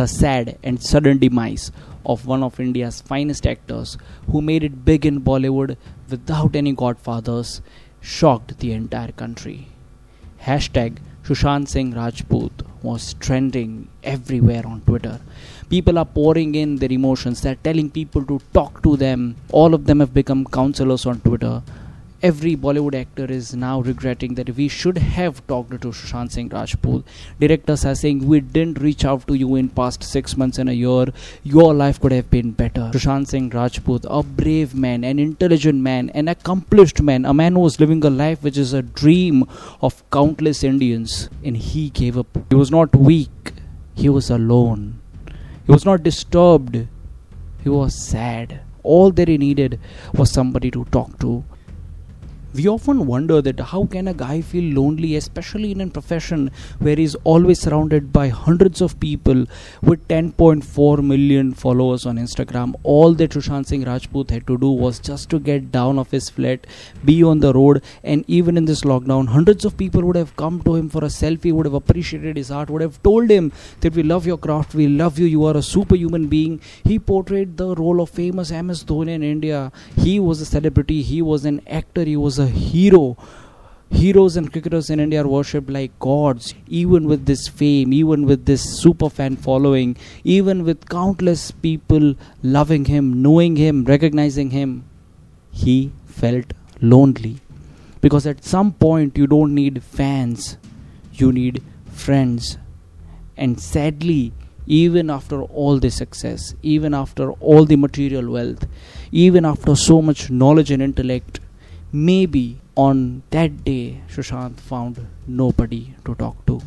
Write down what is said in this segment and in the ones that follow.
the sad and sudden demise of one of India's finest actors who made it big in Bollywood without any godfathers shocked the entire country. Hashtag Sushant Singh Rajput was trending everywhere on Twitter. People are pouring in their emotions, they're telling people to talk to them. All of them have become counselors on Twitter every Bollywood actor is now regretting that we should have talked to Sushant Singh Rajput. Directors are saying we didn't reach out to you in past six months and a year. Your life could have been better. Sushant Singh Rajput, a brave man, an intelligent man, an accomplished man, a man who was living a life which is a dream of countless Indians, and he gave up. He was not weak. He was alone. He was not disturbed. He was sad. All that he needed was somebody to talk to we often wonder that how can a guy feel lonely especially in a profession where he's always surrounded by hundreds of people with 10.4 million followers on instagram? All that Sushant Singh Rajput had to do was just to get down off his flat be on the road and even in this lockdown hundreds of people would have come to him for a selfie would have appreciated his art would have told him that we love your craft we love you you are a superhuman being. He portrayed the role of famous ms dhoni in india. He was a celebrity he was an actor he was a hero. Heroes and cricketers in India are worshipped like gods, even with this fame, even with this super fan following, even with countless people loving him, knowing him, recognizing him. He felt lonely. Because at some point, you don't need fans, you need friends. And sadly, even after all the success, even after all the material wealth, even after so much knowledge and intellect, Maybe on that day, Sushant found nobody to talk to.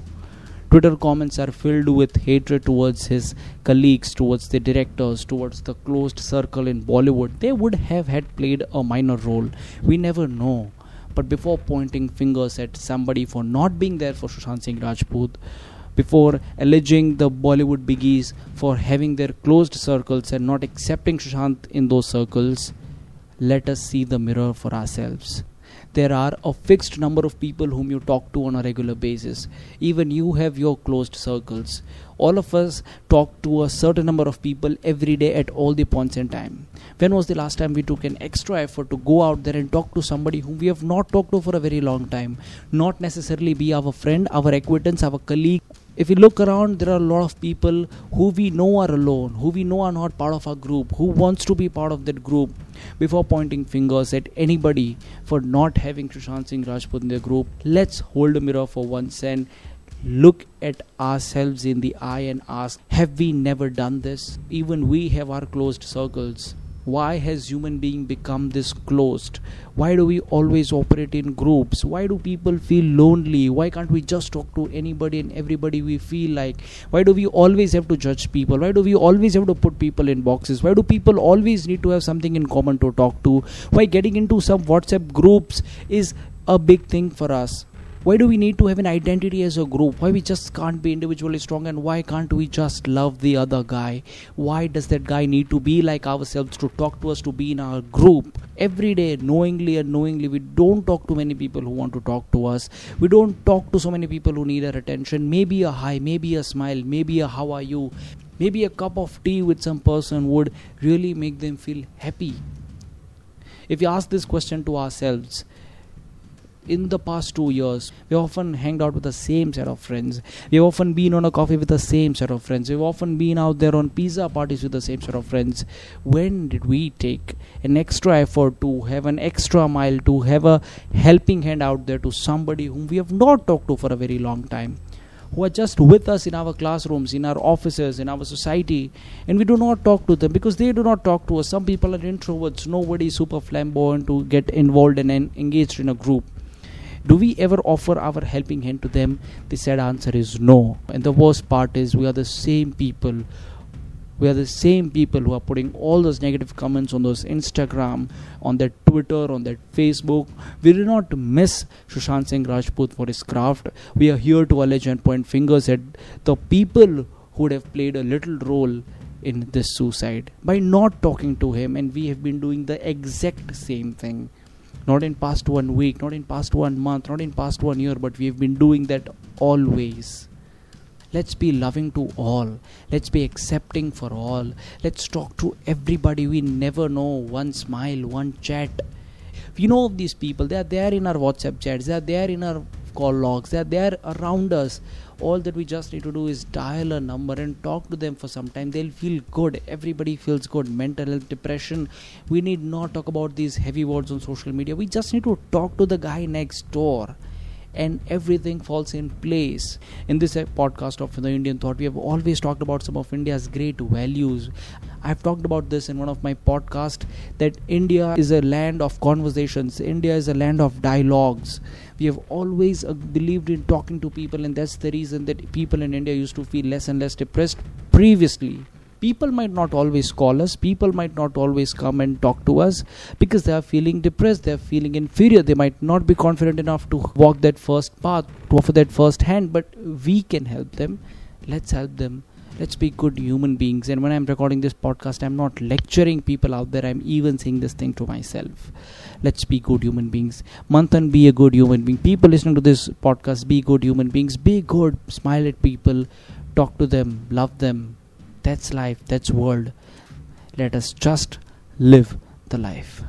Twitter comments are filled with hatred towards his colleagues, towards the directors, towards the closed circle in Bollywood. They would have had played a minor role. We never know. But before pointing fingers at somebody for not being there for Sushant Singh Rajput, before alleging the Bollywood biggies for having their closed circles and not accepting Sushant in those circles, let us see the mirror for ourselves. There are a fixed number of people whom you talk to on a regular basis. Even you have your closed circles. All of us talk to a certain number of people every day at all the points in time. When was the last time we took an extra effort to go out there and talk to somebody whom we have not talked to for a very long time? Not necessarily be our friend, our acquaintance, our colleague, if we look around there are a lot of people who we know are alone who we know are not part of our group who wants to be part of that group before pointing fingers at anybody for not having Sushant Singh Rajput in their group let's hold a mirror for once and look at ourselves in the eye and ask have we never done this? Even we have our closed circles why has human being become this closed? Why do we always operate in groups? Why do people feel lonely? Why can't we just talk to anybody and everybody we feel like? Why do we always have to judge people? Why do we always have to put people in boxes? Why do people always need to have something in common to talk to? Why getting into some whatsapp groups is a big thing for us why do we need to have an identity as a group? Why we just can't be individually strong and why can't we just love the other guy? Why does that guy need to be like ourselves to talk to us to be in our group? Every day knowingly and knowingly we don't talk to many people who want to talk to us. We don't talk to so many people who need our attention. Maybe a hi maybe a smile maybe a how are you? Maybe a cup of tea with some person would really make them feel happy. If we ask this question to ourselves in the past two years, we often hanged out with the same set of friends. We've often been on a coffee with the same set of friends. We've often been out there on pizza parties with the same set of friends. When did we take an extra effort to have an extra mile, to have a helping hand out there to somebody whom we have not talked to for a very long time? who are just with us in our classrooms, in our offices, in our society, and we do not talk to them because they do not talk to us. Some people are introverts, nobody is super flamboyant to get involved and engaged in a group do we ever offer our helping hand to them? The sad answer is no. And the worst part is we are the same people. We are the same people who are putting all those negative comments on those instagram on their twitter on their facebook. We do not miss sushant singh rajput for his craft. We are here to allege and point fingers at the people who would have played a little role in this suicide. By not talking to him and we have been doing the exact same thing not in past one week not in past one month not in past one year but we've been doing that always. Let's be loving to all. Let's be accepting for all. Let's talk to everybody we never know. One smile one chat. We know of these people they are there in our whatsapp chats they are there in our call logs. They are there around us all that we just need to do is dial a number and talk to them for some time. They'll feel good. Everybody feels good. Mental health depression. We need not talk about these heavy words on social media. We just need to talk to the guy next door and everything falls in place. In this uh, podcast of the Indian Thought, we have always talked about some of India's great values. I've talked about this in one of my podcasts that India is a land of conversations, India is a land of dialogues. We have always uh, believed in talking to people, and that's the reason that people in India used to feel less and less depressed previously people might not always call us. People might not always come and talk to us because they are feeling depressed they are feeling inferior. They might not be confident enough to walk that first path to offer that first hand but we can help them. Let's help them. Let's be good human beings. And when i'm recording this podcast i'm not lecturing people out there. I'm even saying this thing to myself. Let's be good human beings. Manthan be a good human being. People listening to this podcast be good human beings. Be good smile at people talk to them love them that's life, that's world. Let us just live the life.